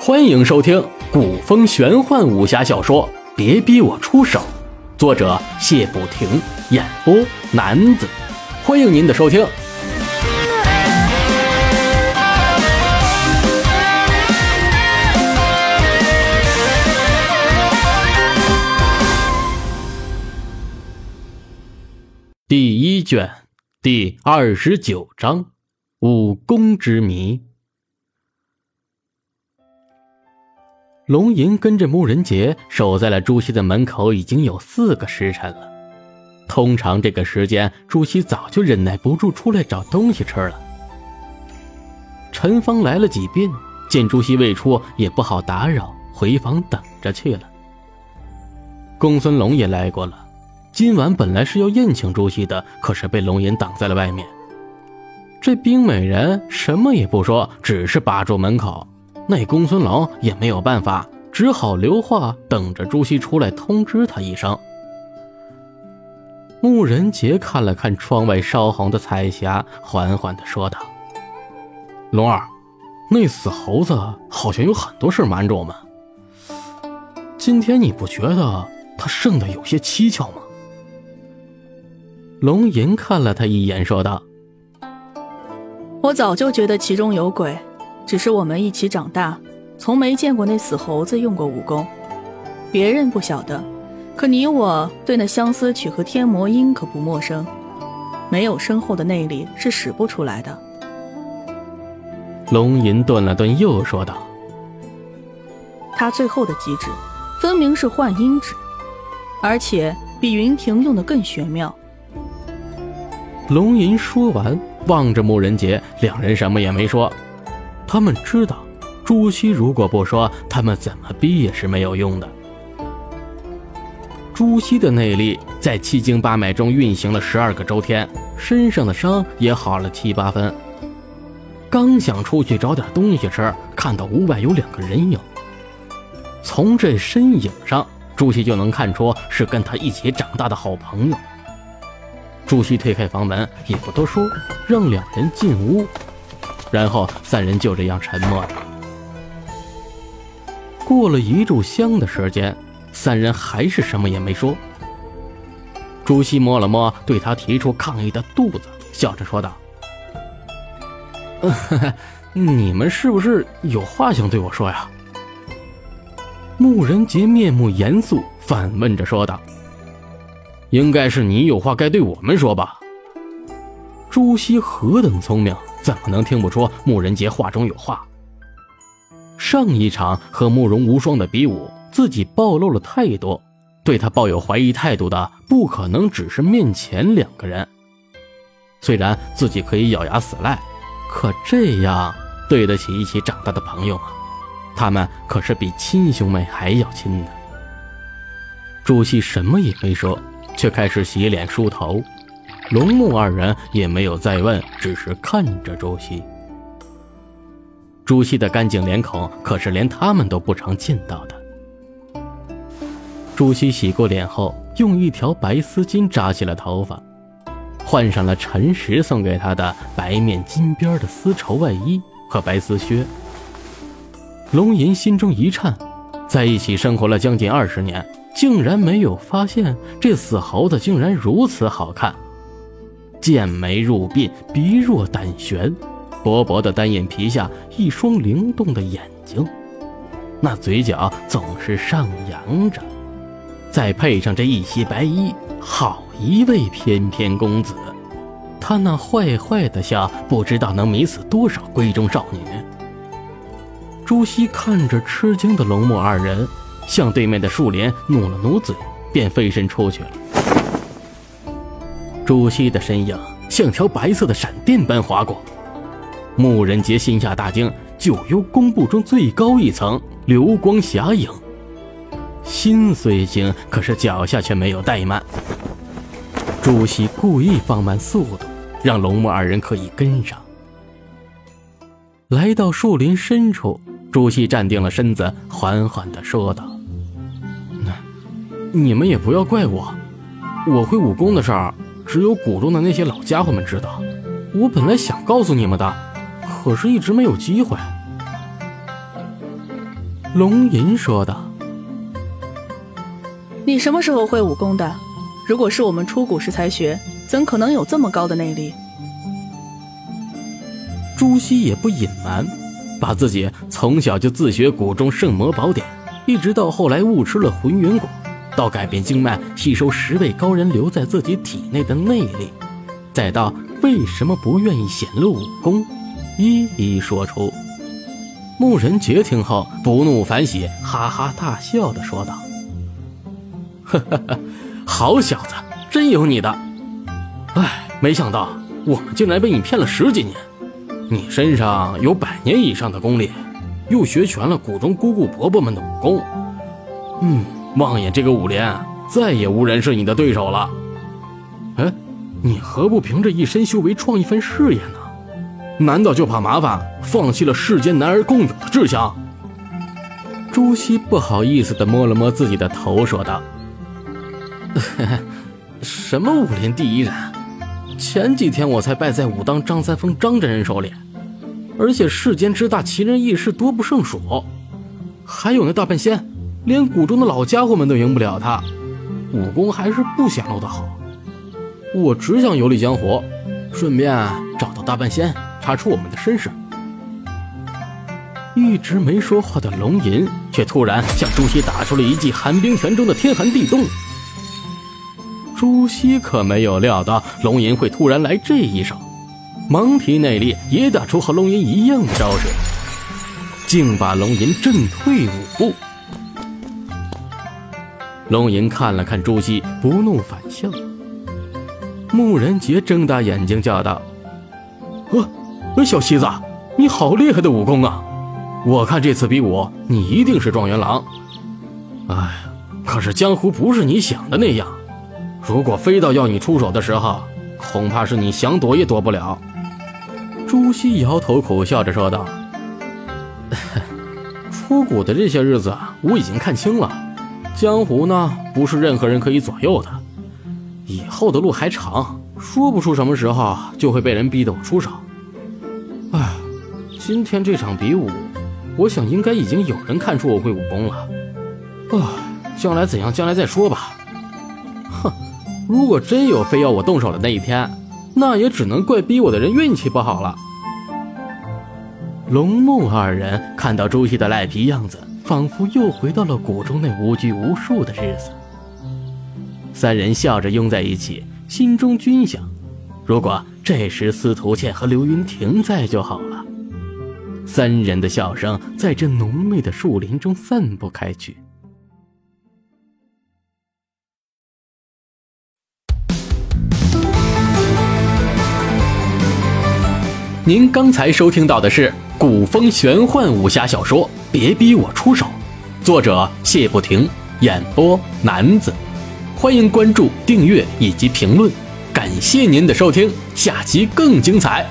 欢迎收听古风玄幻武侠小说《别逼我出手》，作者谢不停，演播男子。欢迎您的收听。第一卷第二十九章：武功之谜。龙吟跟着穆仁杰守在了朱熹的门口，已经有四个时辰了。通常这个时间，朱熹早就忍耐不住出来找东西吃了。陈芳来了几遍，见朱熹未出，也不好打扰，回房等着去了。公孙龙也来过了。今晚本来是要宴请朱熹的，可是被龙吟挡在了外面。这冰美人什么也不说，只是把住门口。那公孙龙也没有办法，只好留话等着朱熹出来通知他一声。穆仁杰看了看窗外烧红的彩霞，缓缓地说道：“龙儿，那死猴子好像有很多事瞒着我们。今天你不觉得他胜的有些蹊跷吗？”龙吟看了他一眼，说道：“我早就觉得其中有鬼，只是我们一起长大，从没见过那死猴子用过武功。别人不晓得，可你我对那相思曲和天魔音可不陌生。没有深厚的内力是使不出来的。”龙吟顿了顿，又说道：“他最后的机制，分明是幻音指，而且比云亭用的更玄妙。”龙吟说完，望着穆仁杰，两人什么也没说。他们知道，朱熹如果不说，他们怎么逼也是没有用的。朱熹的内力在七经八脉中运行了十二个周天，身上的伤也好了七八分。刚想出去找点东西吃，看到屋外有两个人影。从这身影上，朱熹就能看出是跟他一起长大的好朋友。朱熹推开房门，也不多说，让两人进屋，然后三人就这样沉默着。过了一炷香的时间，三人还是什么也没说。朱熹摸了摸对他提出抗议的肚子，笑着说道：“你们是不是有话想对我说呀？”穆仁杰面目严肃，反问着说道。应该是你有话该对我们说吧？朱熹何等聪明，怎么能听不出穆仁杰话中有话？上一场和慕容无双的比武，自己暴露了太多，对他抱有怀疑态度的，不可能只是面前两个人。虽然自己可以咬牙死赖，可这样对得起一起长大的朋友吗？他们可是比亲兄妹还要亲的。朱熹什么也没说。却开始洗脸梳头，龙木二人也没有再问，只是看着朱熹。朱熹的干净脸孔，可是连他们都不常见到的。朱熹洗过脸后，用一条白丝巾扎起了头发，换上了陈实送给他的白面金边的丝绸外衣和白丝靴。龙吟心中一颤，在一起生活了将近二十年。竟然没有发现这死猴子竟然如此好看，剑眉入鬓，鼻若胆悬，薄薄的单眼皮下一双灵动的眼睛，那嘴角总是上扬着，再配上这一袭白衣，好一位翩翩公子。他那坏坏的笑，不知道能迷死多少闺中少女。朱熹看着吃惊的龙木二人。向对面的树林努了努嘴，便飞身出去了。朱熹的身影像条白色的闪电般划过，穆仁杰心下大惊，九幽宫部中最高一层流光霞影。心虽惊，可是脚下却没有怠慢。朱熹故意放慢速度，让龙木二人可以跟上。来到树林深处，朱熹站定了身子，缓缓地说道。你们也不要怪我，我会武功的事儿，只有谷中的那些老家伙们知道。我本来想告诉你们的，可是一直没有机会。龙吟说道：“你什么时候会武功的？如果是我们出谷时才学，怎可能有这么高的内力？”朱熹也不隐瞒，把自己从小就自学谷中圣魔宝典，一直到后来误吃了浑元果，到改变经脉吸收十位高人留在自己体内的内力，再到为什么不愿意显露武功，一一说出。穆仁杰听后不怒反喜，哈哈大笑的说道：“哈哈哈，好小子，真有你的！哎，没想到我们竟然被你骗了十几年。你身上有百年以上的功力，又学全了谷中姑姑婆婆们的武功。嗯，望眼这个五连，再也无人是你的对手了。哎，你何不凭着一身修为创一番事业呢？”难道就怕麻烦，放弃了世间男儿共有的志向？朱熹不好意思地摸了摸自己的头，说道：“什么武林第一人？前几天我才败在武当张三丰张真人手里，而且世间之大，奇人异事多不胜数。还有那大半仙，连谷中的老家伙们都赢不了他，武功还是不显露的好。我只想游历江湖，顺便找到大半仙。”查出我们的身世，一直没说话的龙吟却突然向朱熹打出了一记寒冰拳中的天寒地冻。朱熹可没有料到龙吟会突然来这一手，忙提内力也打出和龙吟一样的招式，竟把龙吟震退五步。龙吟看了看朱熹，不怒反笑。穆仁杰睁大眼睛叫道：“啊！”小西子，你好厉害的武功啊！我看这次比武，你一定是状元郎。哎，可是江湖不是你想的那样，如果非到要你出手的时候，恐怕是你想躲也躲不了。朱熹摇头苦笑着说道：“ 出谷的这些日子，我已经看清了，江湖呢，不是任何人可以左右的。以后的路还长，说不出什么时候就会被人逼得我出手。”哎，今天这场比武，我想应该已经有人看出我会武功了。啊，将来怎样，将来再说吧。哼，如果真有非要我动手的那一天，那也只能怪逼我的人运气不好了。龙木二人看到朱熹的赖皮样子，仿佛又回到了谷中那无拘无束的日子。三人笑着拥在一起，心中均想：如果……这时，司徒倩和刘云婷在就好了。三人的笑声在这浓密的树林中散不开去。您刚才收听到的是古风玄幻武侠小说《别逼我出手》，作者谢不停，演播男子。欢迎关注、订阅以及评论。感谢您的收听，下期更精彩。